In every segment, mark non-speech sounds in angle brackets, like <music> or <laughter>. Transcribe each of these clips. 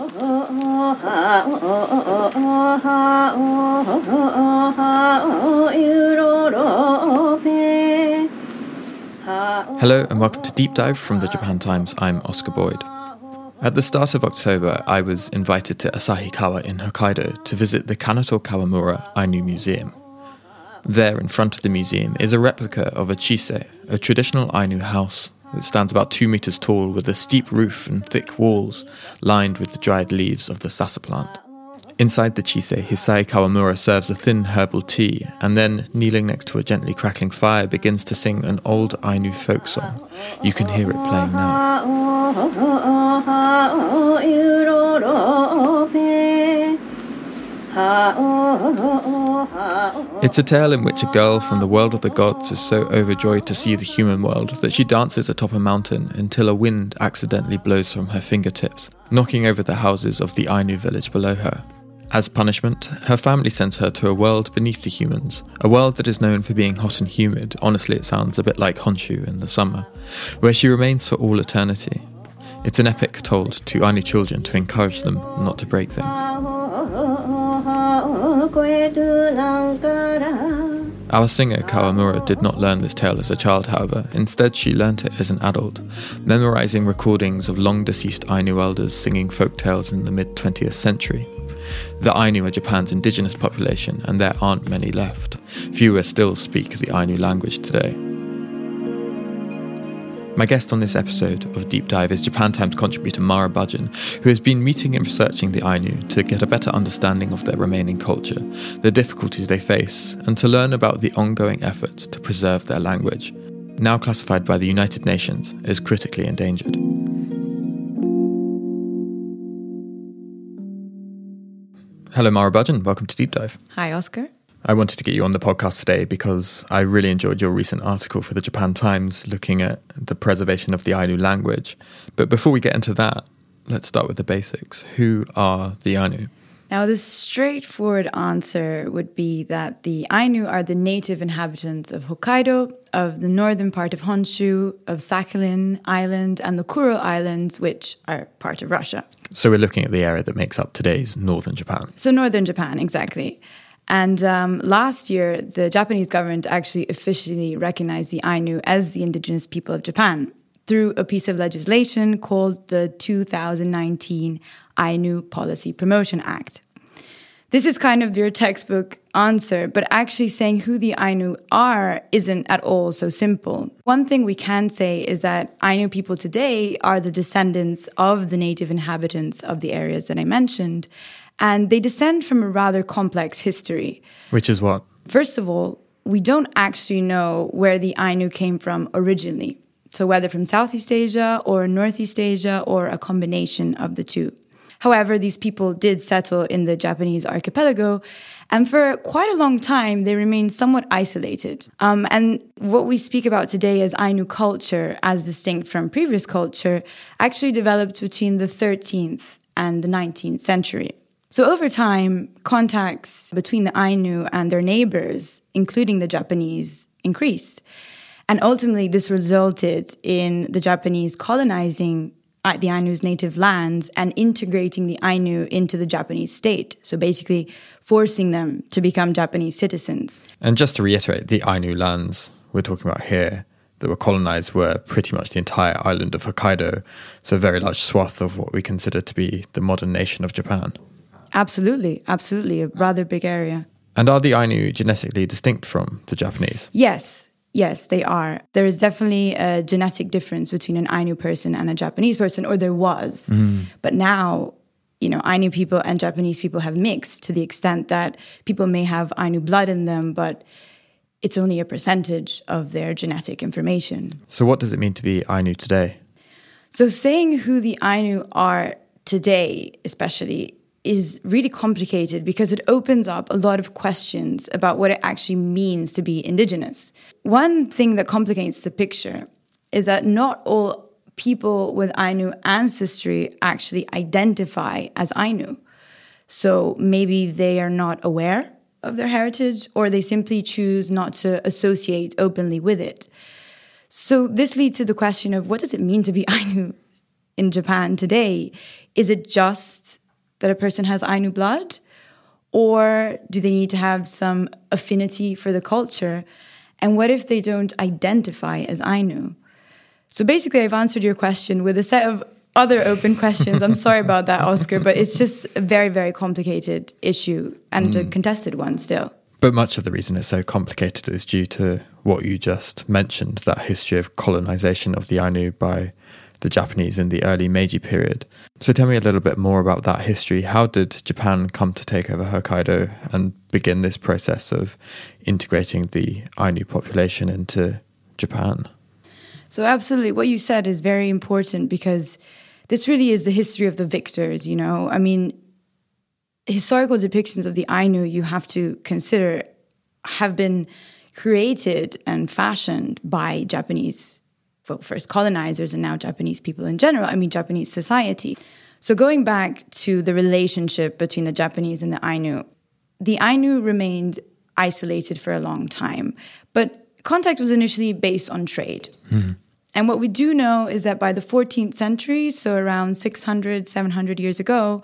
Hello and welcome to Deep Dive from the Japan Times. I'm Oscar Boyd. At the start of October, I was invited to Asahikawa in Hokkaido to visit the Kaneto Kawamura Ainu Museum. There, in front of the museum, is a replica of a chise, a traditional Ainu house that stands about two meters tall with a steep roof and thick walls lined with the dried leaves of the sasa plant. Inside the chise, Hisae Kawamura serves a thin herbal tea and then, kneeling next to a gently crackling fire, begins to sing an old Ainu folk song. You can hear it playing now. It's a tale in which a girl from the world of the gods is so overjoyed to see the human world that she dances atop a mountain until a wind accidentally blows from her fingertips, knocking over the houses of the Ainu village below her. As punishment, her family sends her to a world beneath the humans, a world that is known for being hot and humid. Honestly, it sounds a bit like Honshu in the summer, where she remains for all eternity. It's an epic told to Ainu children to encourage them not to break things. Our singer Kawamura did not learn this tale as a child, however. Instead, she learnt it as an adult, memorizing recordings of long deceased Ainu elders singing folk tales in the mid 20th century. The Ainu are Japan's indigenous population, and there aren't many left. Fewer still speak the Ainu language today. My guest on this episode of Deep Dive is Japan Times contributor Mara Budgen, who has been meeting and researching the Ainu to get a better understanding of their remaining culture, the difficulties they face, and to learn about the ongoing efforts to preserve their language, now classified by the United Nations as critically endangered. Hello, Mara Budgen. Welcome to Deep Dive. Hi, Oscar. I wanted to get you on the podcast today because I really enjoyed your recent article for the Japan Times looking at the preservation of the Ainu language. But before we get into that, let's start with the basics. Who are the Ainu? Now, the straightforward answer would be that the Ainu are the native inhabitants of Hokkaido, of the northern part of Honshu, of Sakhalin Island, and the Kuril Islands, which are part of Russia. So we're looking at the area that makes up today's northern Japan. So, northern Japan, exactly. And um, last year, the Japanese government actually officially recognized the Ainu as the indigenous people of Japan through a piece of legislation called the 2019 Ainu Policy Promotion Act. This is kind of your textbook answer, but actually saying who the Ainu are isn't at all so simple. One thing we can say is that Ainu people today are the descendants of the native inhabitants of the areas that I mentioned, and they descend from a rather complex history. Which is what? First of all, we don't actually know where the Ainu came from originally. So, whether from Southeast Asia or Northeast Asia or a combination of the two. However, these people did settle in the Japanese archipelago, and for quite a long time, they remained somewhat isolated. Um, and what we speak about today as Ainu culture, as distinct from previous culture, actually developed between the 13th and the 19th century. So, over time, contacts between the Ainu and their neighbors, including the Japanese, increased. And ultimately, this resulted in the Japanese colonizing Uh, the Ainu's native lands and integrating the Ainu into the Japanese state. So, basically, forcing them to become Japanese citizens. And just to reiterate, the Ainu lands we're talking about here that were colonized were pretty much the entire island of Hokkaido, so a very large swath of what we consider to be the modern nation of Japan. Absolutely, absolutely, a rather big area. And are the Ainu genetically distinct from the Japanese? Yes, yes, they are. There is definitely a genetic difference between an Ainu person and a Japanese person, or there was. Mm. But now, you know, Ainu people and Japanese people have mixed to the extent that people may have Ainu blood in them, but it's only a percentage of their genetic information. So, what does it mean to be Ainu today? So, saying who the Ainu are today, especially, is really complicated because it opens up a lot of questions about what it actually means to be indigenous. One thing that complicates the picture is that not all people with Ainu ancestry actually identify as Ainu. So maybe they are not aware of their heritage or they simply choose not to associate openly with it. So this leads to the question of what does it mean to be <laughs> Ainu in Japan today, is it just that a person has Ainu blood? Or do they need to have some affinity for the culture? And what if they don't identify as Ainu? So basically, I've answered your question with a set of other open questions. I'm sorry about that, Oscar, but it's just a very, very complicated issue and mm. a contested one still. But much of the reason it's so complicated is due to what you just mentioned that history of colonization of the Ainu by the Japanese in the early Meiji period. So tell me a little bit more about that history. How did Japan come to take over Hokkaido and begin this process of integrating the Ainu population into Japan? So, absolutely, what you said is very important because this really is the history of the victors, you know? I mean, historical depictions of the Ainu you have to consider have been created and fashioned by Japanese, well, first colonizers and now Japanese people in general, I mean, Japanese society. So, going back to the relationship between the Japanese and the Ainu, the Ainu remained isolated for a long time, but contact was initially based on trade. Mm-hmm. And what we do know is that by the 14th century, so around 600, 700 years ago,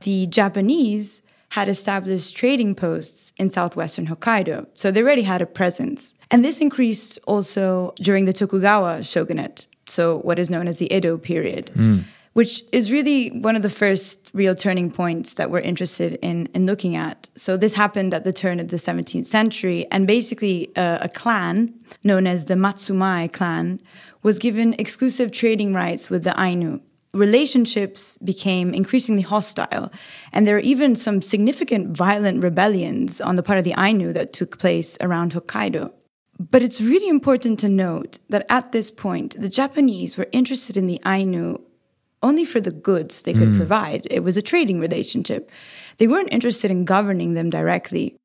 the Japanese had established trading posts in southwestern Hokkaido. So they already had a presence. And this increased also during the Tokugawa shogunate, so what is known as the Edo period. Mm which is really one of the first real turning points that we're interested in, in looking at. So, this happened at the turn of the 17th century, and basically, uh, a clan known as the Matsumae clan was given exclusive trading rights with the Ainu. Relationships became increasingly hostile, and there are even some significant violent rebellions on the part of the Ainu that took place around Hokkaido. But it's really important to note that at this point, the Japanese were interested in the Ainu only for the goods they could mm. provide. It was a trading relationship. They weren't interested in governing them directly.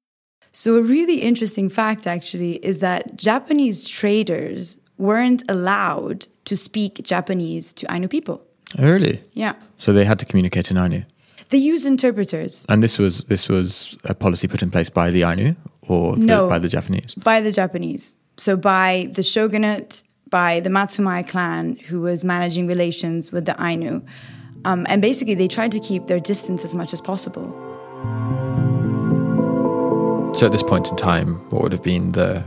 So, a really interesting fact actually is that Japanese traders weren't allowed to speak Japanese to Ainu people. Oh, really? Yeah. So they had to communicate in Ainu. They used interpreters. And this was this was a policy put in place by the Ainu or no, the, by the Japanese? By the Japanese. So by the shogunate by the Matsumae clan, who was managing relations with the Ainu. Um, and basically, they tried to keep their distance as much as possible. So, at this point in time, what would have been the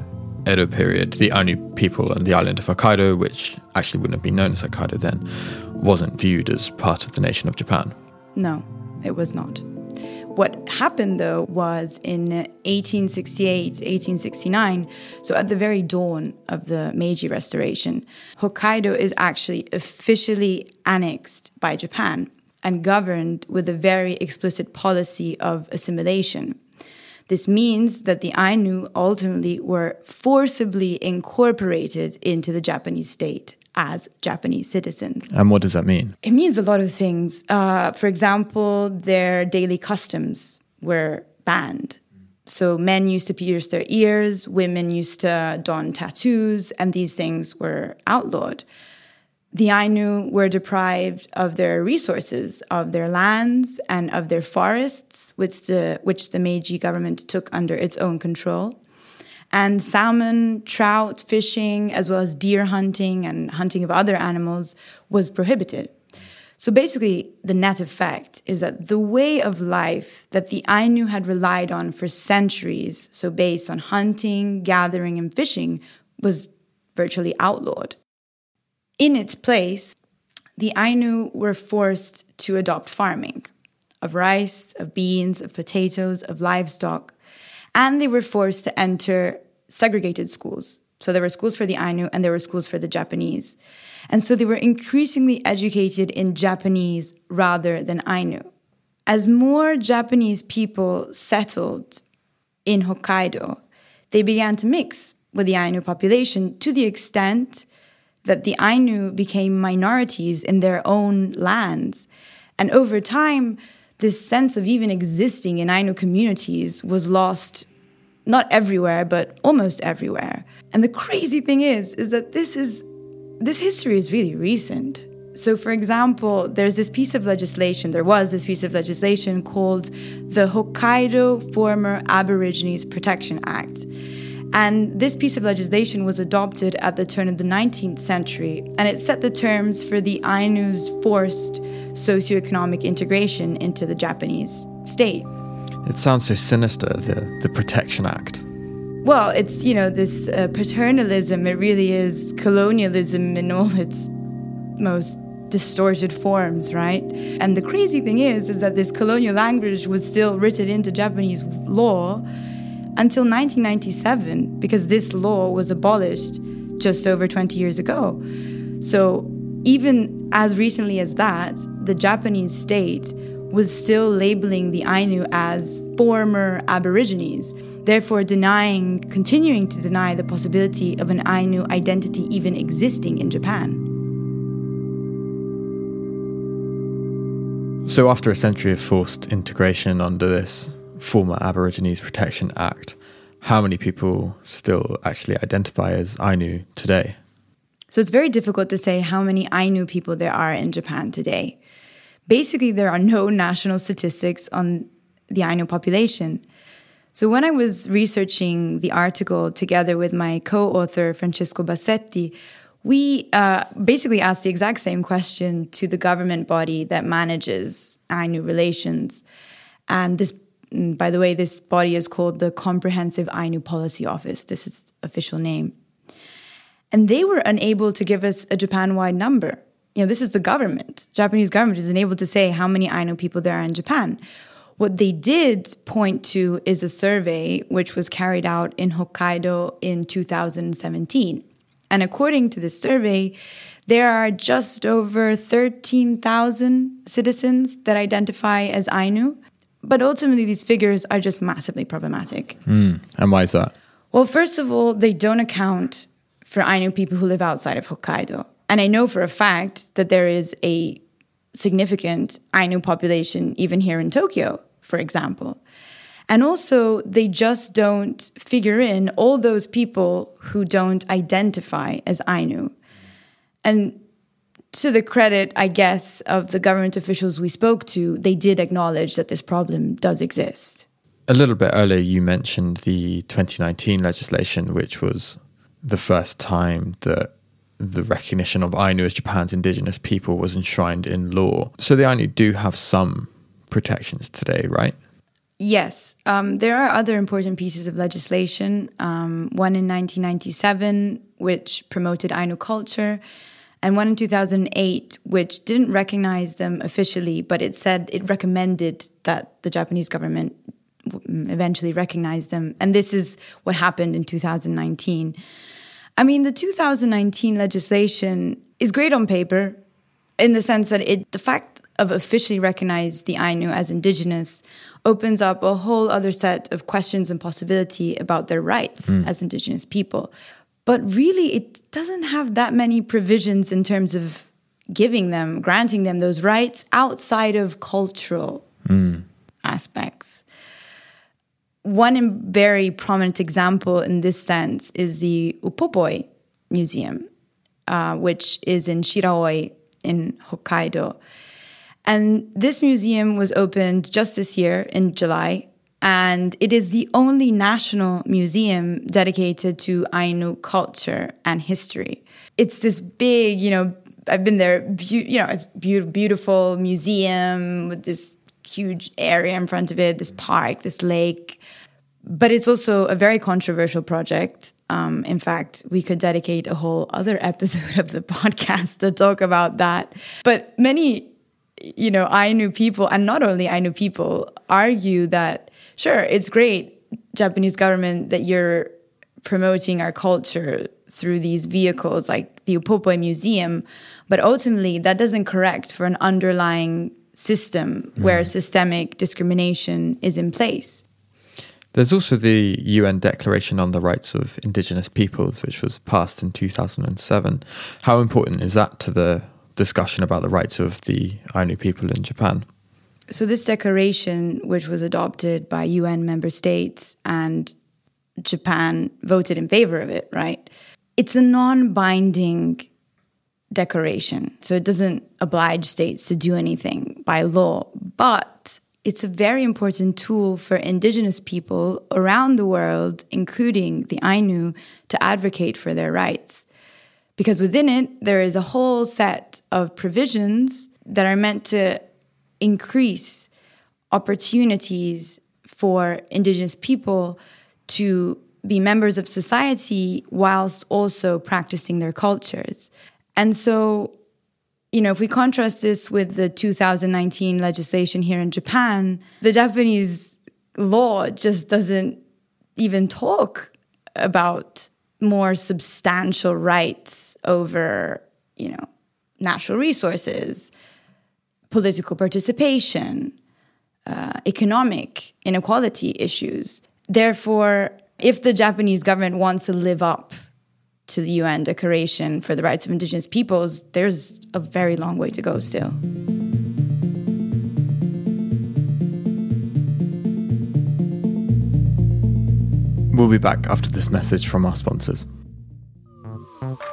Edo period, the Ainu people on the island of Hokkaido, which actually wouldn't have been known as Hokkaido then, wasn't viewed as part of the nation of Japan? No, it was not. What happened though was in 1868, 1869, so at the very dawn of the Meiji Restoration, Hokkaido is actually officially annexed by Japan and governed with a very explicit policy of assimilation. This means that the Ainu ultimately were forcibly incorporated into the Japanese state as Japanese citizens. And what does that mean? It means a lot of things. Uh, for example, their daily customs were banned. So men used to pierce their ears, women used to don tattoos, and these things were outlawed. The Ainu were deprived of their resources, of their lands, and of their forests, which the, which the Meiji government took under its own control and salmon, trout fishing, as well as deer hunting and hunting of other animals was prohibited. So basically, the net effect is that the way of life that the Ainu had relied on for centuries, so based on hunting, gathering, and fishing, was virtually outlawed. In its place, the Ainu were forced to adopt farming of rice, of beans, of potatoes, of livestock, and they were forced to enter segregated schools. So there were schools for the Ainu and there were schools for the Japanese. And so they were increasingly educated in Japanese rather than Ainu. As more Japanese people settled in Hokkaido, they began to mix with the Ainu population to the extent that the Ainu became minorities in their own lands. And over time, this sense of even existing in Ainu communities was lost not everywhere, but almost everywhere. And the crazy thing is, is that this is this history is really recent. So, for example, there's this piece of legislation, there was this piece of legislation called the Hokkaido Former Aborigines Protection Act. And this piece of legislation was adopted at the turn of the 19th century, and it set the terms for the Ainu's forced socioeconomic integration into the Japanese state. It sounds so sinister, the, the Protection Act. Well, it's, you know, this uh, paternalism, it really is colonialism in all its most distorted forms, right? And the crazy thing is, is that this colonial language was still written into Japanese law until 1997 because this law was abolished just over 20 years ago. So even as recently as that, the Japanese state was still labeling the Ainu as former Aborigines, therefore denying, continuing to deny the possibility of an Ainu identity even existing in Japan. So, after a century of forced integration under this former Aborigines Protection Act, how many people still actually identify as Ainu today? So, it's very difficult to say how many Ainu people there are in Japan today. Basically, there are no national statistics on the Ainu population. So, when I was researching the article together with my co author, Francesco Bassetti, we uh, basically asked the exact same question to the government body that manages Ainu relations. And this, mm, by the way, this body is called the Comprehensive Ainu Policy Office. This is official name. And they were unable to give us a Japan wide number. You know, this is the government. Japanese government is unable to say how many Ainu people there are in Japan. What they did point to is a survey which was carried out in Hokkaido in 2017. And according to this survey, there are just over 13,000 citizens that identify as Ainu. But ultimately, these figures are just massively problematic. Mm. And why is that? Well, first of all, they don't account for Ainu people who live outside of Hokkaido. And I know for a fact that there is a significant Ainu population even here in Tokyo, for example. And also, they just don't figure in all those people who don't identify as Ainu. And to the credit, I guess, of the government officials we spoke to, they did acknowledge that this problem does exist. A little bit earlier, you mentioned the 2019 legislation, which was the first time that the recognition of Ainu as Japan's indigenous people was enshrined in law. So the Ainu do have some protections today, right? Yes, um, there are other important pieces of legislation. Um, one in 1997, which promoted Ainu culture, and one in 2008, which didn't recognize them officially, but it said it recommended that the Japanese government eventually recognize them. And this is what happened in 2019. I mean, the 2019 legislation is great on paper in the sense that it, the fact of officially recognize the Ainu as indigenous opens up a whole other set of questions and possibility about their rights mm. as indigenous people. But really, it doesn't have that many provisions in terms of giving them, granting them those rights outside of cultural mm. aspects. One very prominent example in this sense is the Upopoi Museum, uh, which is in Shiraoi in Hokkaido. And this museum was opened just this year in July. And it is the only national museum dedicated to Ainu culture and history. It's this big, you know, I've been there, you know, it's beautiful museum with this huge area in front of it, this park, this lake. But it's also a very controversial project. Um, in fact, we could dedicate a whole other <laughs> episode of the podcast to talk about that. But many you know, Ainu people, and not only Ainu people, argue that sure, it's great, Japanese government, that you're promoting our culture through these vehicles like the Upopoi Museum, but ultimately that doesn't correct for an underlying system mm. where systemic discrimination is in place. There's also the UN Declaration on the Rights of Indigenous Peoples, which was passed in 2007. How important is that to the discussion about the rights of the Ainu people in Japan. So, this declaration, which was adopted by UN member states and Japan voted in favor of it, right? It's a non binding declaration. So, it doesn't oblige states to do anything by law, but it's a very important tool for indigenous people around the world, including the Ainu, to advocate for their rights. Because within it, there is a whole set of provisions that are meant to increase opportunities for indigenous people to be members of society whilst also practicing their cultures. And so you know, if we contrast this with the 2019 legislation here in Japan, the Japanese law just doesn't even talk about more substantial rights over, you know, natural resources, political participation, uh, economic inequality issues. Therefore, if the Japanese government wants to live up to the UN Declaration for the Rights of Indigenous Peoples, there's a very long way to go still. We'll be back after this message from our sponsors.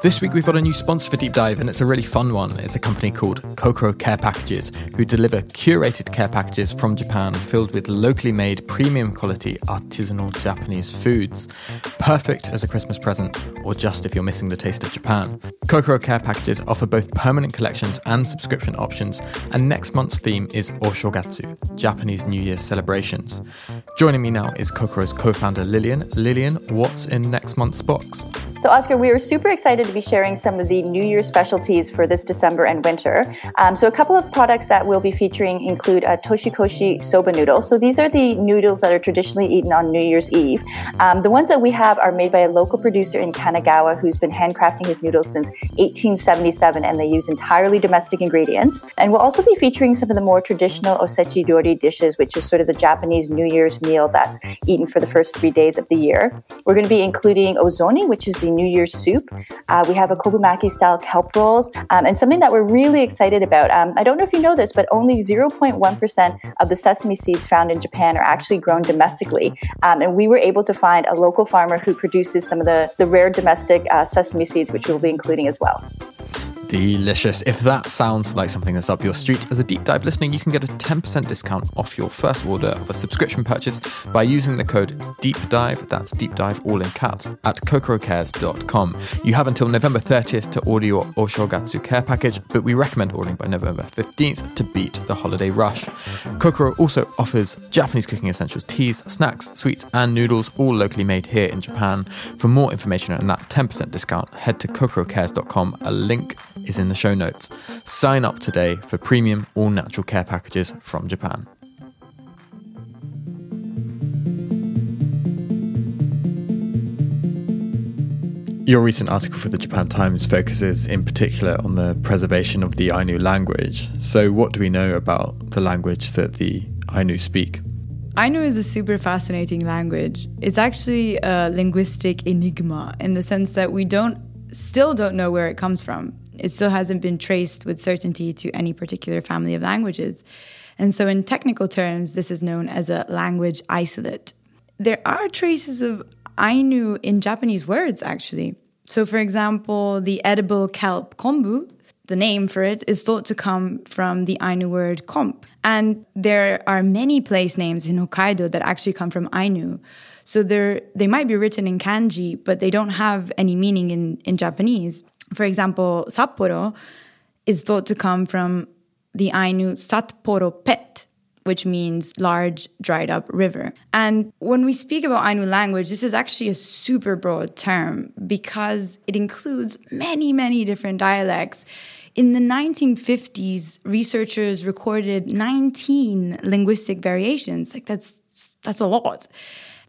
This week we've got a new sponsor for Deep Dive, and it's a really fun one. It's a company called Kokoro Care Packages, who deliver curated care packages from Japan filled with locally made, premium quality, artisanal Japanese foods. Perfect as a Christmas present, or just if you're missing the taste of Japan. Kokoro Care Packages offer both permanent collections and subscription options, and next month's theme is Oshogatsu, Japanese New Year celebrations. Joining me now is Kokoro's co founder Lillian. Lillian, what's in next month's box? So, Oscar, we are super excited to be sharing some of the New Year specialties for this December and winter. Um, so, a couple of products that we'll be featuring include a toshikoshi soba noodle. So, these are the noodles that are traditionally eaten on New Year's Eve. Um, the ones that we have are made by a local producer in Kanagawa who's been handcrafting his noodles since 1877, and they use entirely domestic ingredients. And we'll also be featuring some of the more traditional osechi ryori dishes, which is sort of the Japanese New Year's meal that's eaten for the first three days of the year. We're going to be including ozoni, which is the New Year's soup. Uh, we have a kobumaki style kelp rolls, um, and something that we're really excited about. Um, I don't know if you know this, but only 0.1% of the sesame seeds found in Japan are actually grown domestically. Um, and we were able to find a local farmer who produces some of the, the rare domestic uh, sesame seeds, which we'll be including as well. Delicious. If that sounds like something that's up your street, as a deep dive listening, you can get a 10% discount off your first order of a subscription purchase by using the code DEEPDIVE, that's deep dive all in caps, at kokorocares.com. You have until November 30th to order your Oshogatsu care package, but we recommend ordering by November 15th to beat the holiday rush. Kokoro also offers Japanese cooking essentials, teas, snacks, sweets, and noodles, all locally made here in Japan. For more information on that 10% discount, head to kokorocares.com. A link is in the show notes. Sign up today for premium all natural care packages from Japan. Your recent article for the Japan Times focuses in particular on the preservation of the Ainu language. So, what do we know about the language that the Ainu speak? Ainu is a super fascinating language. It's actually a linguistic enigma in the sense that we don't still don't know where it comes from it still hasn't been traced with certainty to any particular family of languages. And so, in technical terms, this is known as a language isolate. There are traces of Ainu in Japanese words, actually. So, for example, the edible kelp kombu, the name for it, is thought to come from the Ainu word komp. And there are many place names in Hokkaido that actually come from Ainu. So they might be written in kanji, but they don't have any meaning in, in Japanese. For example, Sapporo is thought to come from the Ainu Satporo Pet, which means large dried up river. And when we speak about Ainu language, this is actually a super broad term because it includes many, many different dialects. In the 1950s, researchers recorded 19 linguistic variations. Like that's that's a lot.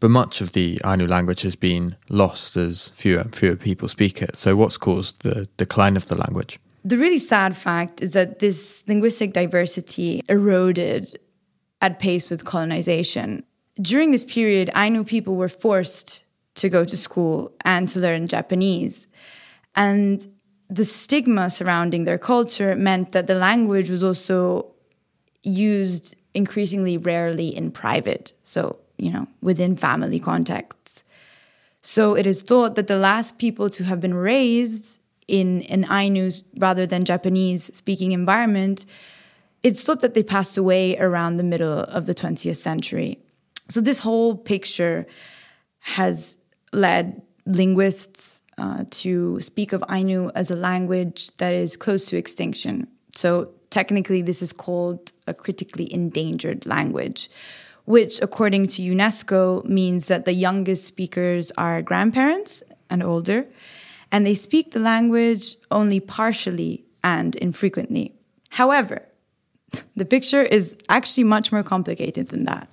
But much of the Ainu language has been lost as fewer and fewer people speak it. So, what's caused the decline of the language? The really sad fact is that this linguistic diversity eroded at pace with colonization. During this period, Ainu people were forced to go to school and to learn Japanese. And the stigma surrounding their culture meant that the language was also used increasingly rarely in private. So you know, within family contexts. So it is thought that the last people to have been raised in an Ainu rather than Japanese speaking environment it's thought that they passed away around the middle of the 20th century. So this whole picture has led linguists uh, to speak of Ainu as a language that is close to extinction. So technically, this is called a critically endangered language, which, according to UNESCO, means that the youngest speakers are grandparents and older, and they speak the language only partially and infrequently. However, <laughs> the picture is actually much more complicated than that.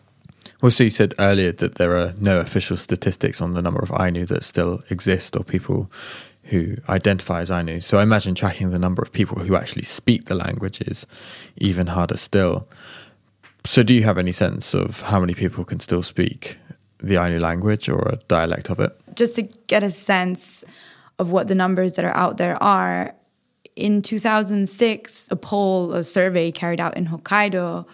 Well, so you said earlier that there are no official statistics on the number of Ainu that still exist or people who identify as Ainu. So I imagine tracking the number of people who actually speak the language is even harder still. So do you have any sense of how many people can still speak the Ainu language or a dialect of it? Just to get a sense of what the numbers that are out there are, in 2006, a poll, a survey carried out in Hokkaido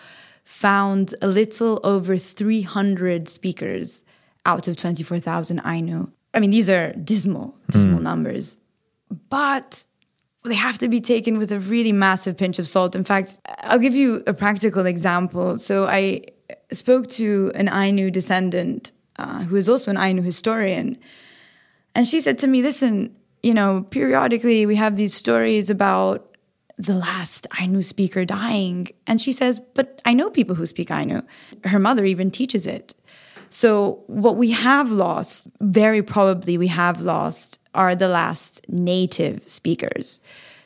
found a little over 300 speakers out of 24,000 Ainu. I mean, these are dismal, dismal mm. numbers, but they have to be taken with a really massive pinch of salt. In fact, I'll give you a practical example. So I spoke to an Ainu descendant uh, who is also an Ainu historian, and she said to me, "Listen, you know, periodically we have these stories about the last Ainu speaker dying. And she says, But I know people who speak Ainu. Her mother even teaches it. So, what we have lost, very probably we have lost, are the last native speakers.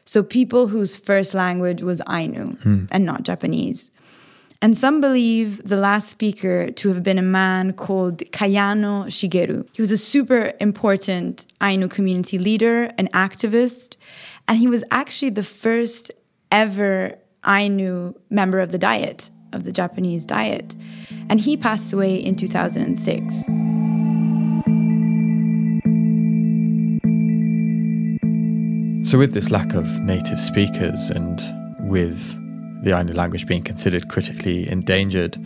So, people whose first language was Ainu hmm. and not Japanese. And some believe the last speaker to have been a man called Kayano Shigeru. He was a super important Ainu community leader, an activist, and he was actually the first ever Ainu member of the Diet, of the Japanese Diet. And he passed away in 2006. So, with this lack of native speakers and with the Ainu language being considered critically endangered,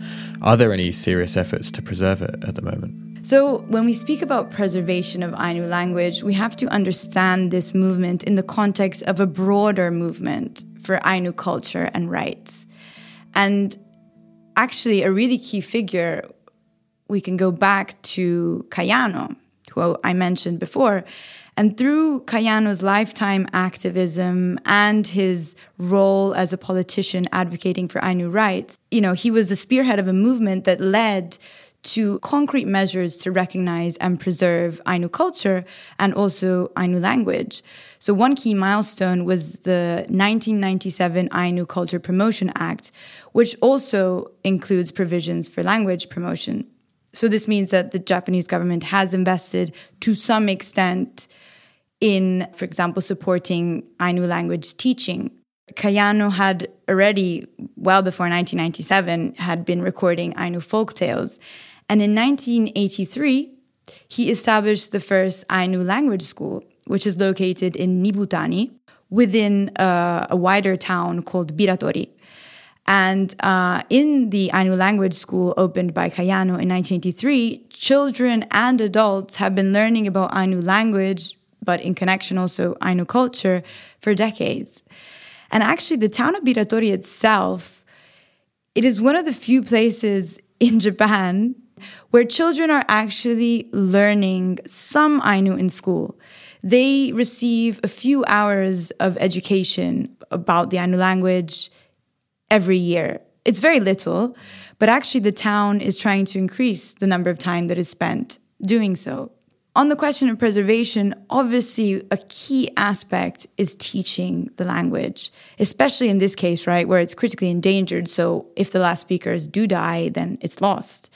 are there any serious efforts to preserve it at the moment? So, when we speak about preservation of Ainu language, we have to understand this movement in the context of a broader movement for Ainu culture and rights. And actually, a really key figure, we can go back to Kayano, who I mentioned before. And through Kayano's lifetime activism and his role as a politician advocating for Ainu rights, you know, he was the spearhead of a movement that led to concrete measures to recognize and preserve Ainu culture and also Ainu language. So, one key milestone was the 1997 Ainu Culture Promotion Act, which also includes provisions for language promotion. So, this means that the Japanese government has invested to some extent in, for example, supporting Ainu language teaching. Kayano had already, well before 1997, had been recording Ainu folk tales and in 1983, he established the first Ainu language school, which is located in Nibutani within uh, a wider town called Biratori. And uh, in the Ainu language school opened by Kayano in 1983, children and adults have been learning about Ainu language, but in connection also Ainu culture, for decades. And actually, the town of Biratori itself, it is one of the few places in <laughs> Japan where children are actually learning some Ainu in school. They receive a few hours of education about the Ainu language every year. It's very little, but actually, the town is trying to increase the number of time that is spent doing so. On the question of preservation, obviously, a key aspect is teaching the language, especially in this case, right, where it's critically endangered. So, if the last speakers do die, then it's lost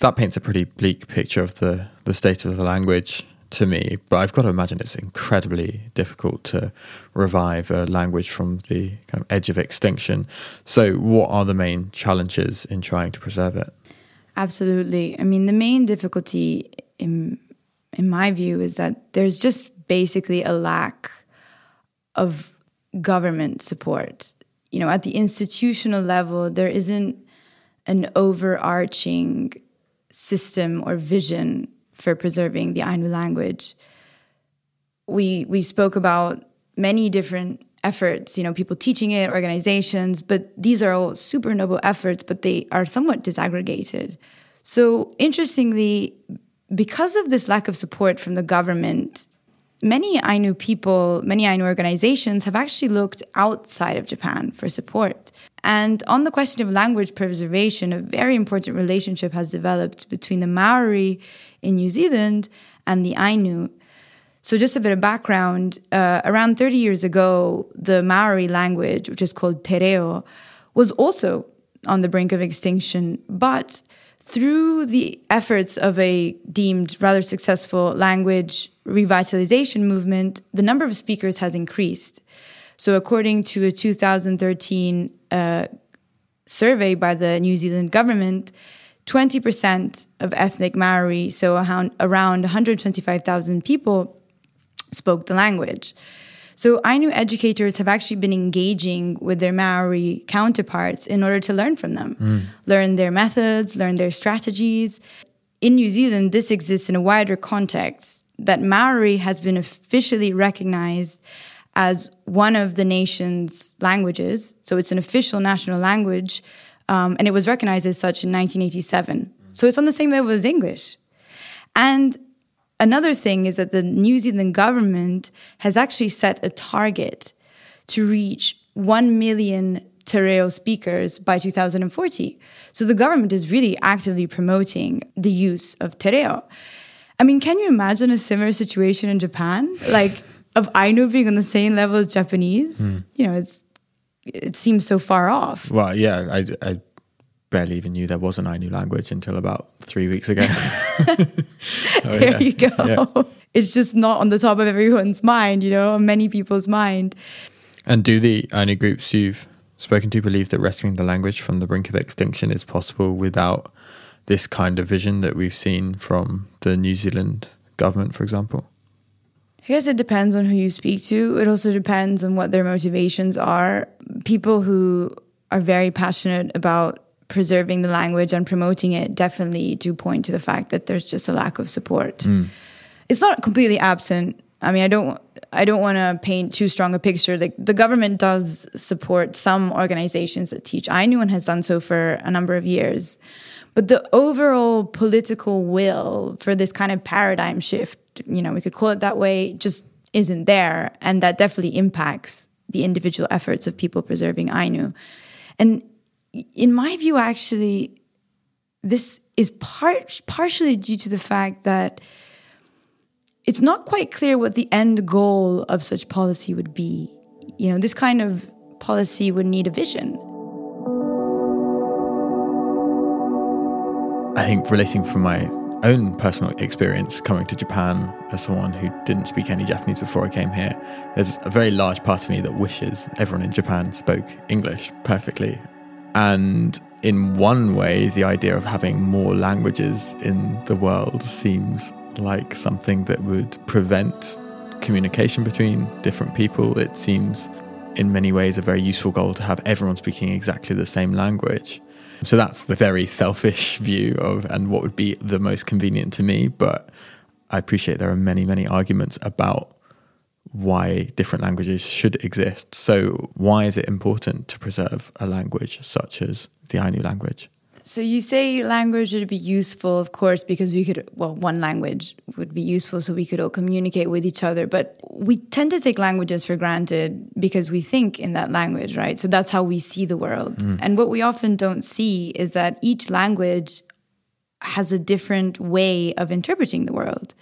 that paints a pretty bleak picture of the, the state of the language to me. But I've got to imagine it's incredibly difficult to revive a language from the kind of edge of extinction. So, what are the main challenges in trying to preserve it? Absolutely. I mean, the main difficulty, in in my view, is that there's just basically a lack of government support. You know, at the institutional level, there isn't an overarching system or vision for preserving the Ainu language. We we spoke about many different efforts, you know, people teaching it, organizations, but these are all super noble efforts, but they are somewhat disaggregated. So, interestingly, because of this lack of support from the government, many Ainu people, many Ainu organizations have actually looked outside of Japan for support. And on the question of language preservation, a very important relationship has developed between the Maori in New Zealand and the Ainu. So, just a bit of background uh, around 30 years ago, the Maori language, which is called Te Reo, was also on the brink of extinction. But through the efforts of a deemed rather successful language revitalization movement, the number of speakers has increased. So, according to a 2013 uh, survey by the New Zealand government, 20% of ethnic Maori, so around 125,000 people, spoke the language. So Ainu educators have actually been engaging with their Maori counterparts in order to learn from them, mm. learn their methods, learn their strategies. In New Zealand, this exists in a wider context that Maori has been officially recognized as one of the nation's languages. So it's an official national language, um, and it was recognized as such in 1987. So it's on the same level as English. And Another thing is that the New Zealand government has actually set a target to reach 1 million Te Reo speakers by 2040. So the government is really actively promoting the use of Te Reo. I mean, can you imagine a similar situation in Japan? Like <laughs> of Ainu being on the same level as Japanese? Mm. You know, it's it seems so far off. Well, yeah, I, I barely even knew there was an Ainu language until about three weeks ago. <laughs> <laughs> oh, there yeah. you go. Yeah. It's just not on the top of everyone's mind, you know, on many people's mind. And do the Ainu groups you've spoken to believe that rescuing the language from the brink of extinction is possible without this kind of vision that we've seen from the New Zealand government, for example? I guess it depends on who you speak to. It also depends on what their motivations are. People who are very passionate about preserving the language and promoting it definitely do point to the fact that there's just a lack of support. Mm. It's not completely absent. I mean, I don't I don't want to paint too strong a picture. Like the government does support some organizations that teach Ainu and has done so for a number of years. But the overall political will for this kind of paradigm shift, you know, we could call it that way, just isn't there. And that definitely impacts the individual efforts of people preserving Ainu. And in my view, actually, this is part partially due to the fact that it's not quite clear what the end goal of such policy would be. You know, this kind of policy would need a vision. I think relating from my own personal experience coming to Japan as someone who didn't speak any Japanese before I came here, there's a very large part of me that wishes everyone in Japan spoke English perfectly and in one way, the idea of having more languages in the world seems like something that would prevent communication between different people. It seems, in many ways, a very useful goal to have everyone speaking exactly the same language. So that's the very selfish <laughs> view of and what would be the most convenient to me. But I appreciate there are many, many arguments about why different languages should exist. So, why is it important to preserve a language such as the Ainu language? So, you say language would be useful, of course, because we could, well, one language would be useful so we could all communicate with each other. But we tend to take languages for granted because we think in that language, right? So, that's how we see the world. Mm. And what we often don't see is that each language has a different way of interpreting the world.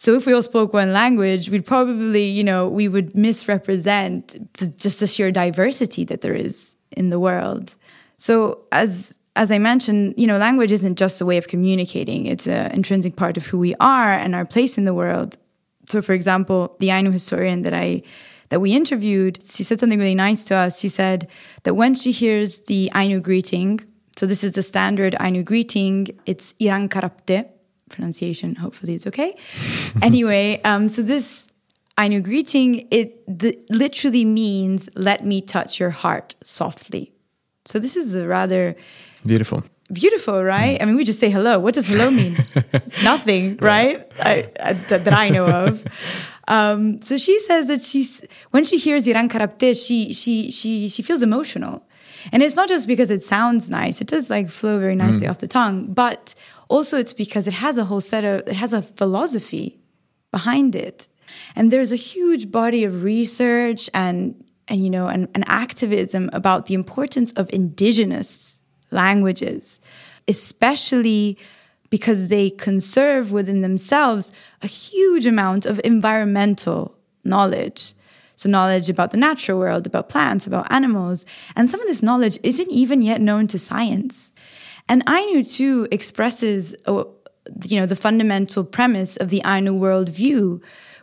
So if we all spoke one language, we'd probably, you know, we would misrepresent the, just the sheer diversity that there is in the world. So as as I mentioned, you know, language isn't just a way of communicating; it's an intrinsic part of who we are and our place in the world. So, for example, the Ainu historian that I that we interviewed, she said something really nice to us. She said that when she hears the Ainu greeting, so this is the standard Ainu greeting, it's Iran karapte, pronunciation. Hopefully, it's okay. <laughs> anyway, um, so this Ainu greeting it the, literally means "Let me touch your heart softly." So this is a rather beautiful. Beautiful, right? Mm. I mean, we just say hello. What does hello mean? <laughs> Nothing, right? I, I, that, that, I know of. Um, so she says that she's when she hears Iran Karapte, she she she she feels emotional. And it's not just because it sounds nice, it does like flow very nicely mm. off the tongue, but also it's because it has a whole set of it has a philosophy behind it. And there's a huge body of research and and you know and, and activism about the importance of indigenous languages, especially because they conserve within themselves a huge amount of environmental knowledge. So, knowledge about the natural world, about plants, about animals. And some of this knowledge isn't even yet known to science. And Ainu too expresses, uh, you know, the fundamental premise of the Ainu worldview,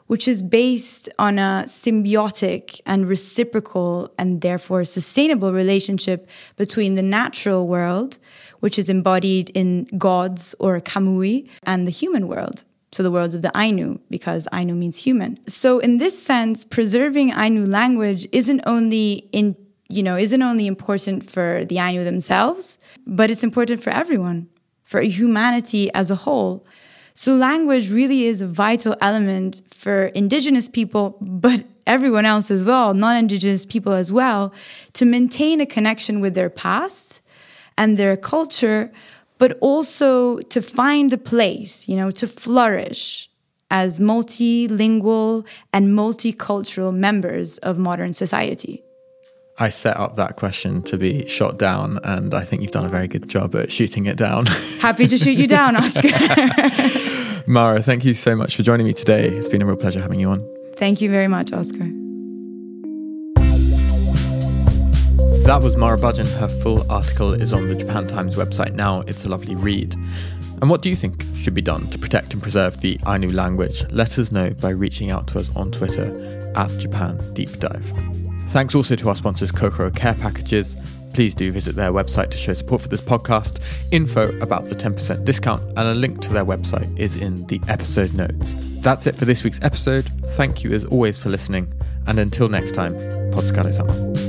which is based on a symbiotic and reciprocal and therefore sustainable relationship between the natural world, which is embodied in gods or kamui, and the human world. So the world of the Ainu, because Ainu means human. So in this sense, preserving Ainu language isn't only in you know, isn't only important for the Ainu themselves, but it's important for everyone, for humanity as a whole. So language really is a vital element for indigenous people, but everyone else as well, non-indigenous people as well, to maintain a connection with their past and their culture, but also to find a place, you know, to flourish as multilingual and multicultural members of modern society. I set up that question to be shot down, and I think you've done a very good job at shooting it down. <laughs> Happy to shoot you down, Oscar. <laughs> Mara, thank you so much for joining me today. It's been a real pleasure having you on. Thank you very much, Oscar. That was Mara Budgen. Her full article is on the Japan Times website now. It's a lovely read. And what do you think should be done to protect and preserve the Ainu language? Let us know by reaching out to us on Twitter at Japan Deep Dive. Thanks also to our sponsors, Kokoro Care Packages. Please do visit their website to show support for this podcast. Info about the 10% discount and a link to their website is in the episode notes. That's it for this week's episode. Thank you as always for listening. And until next time, Podskale sama.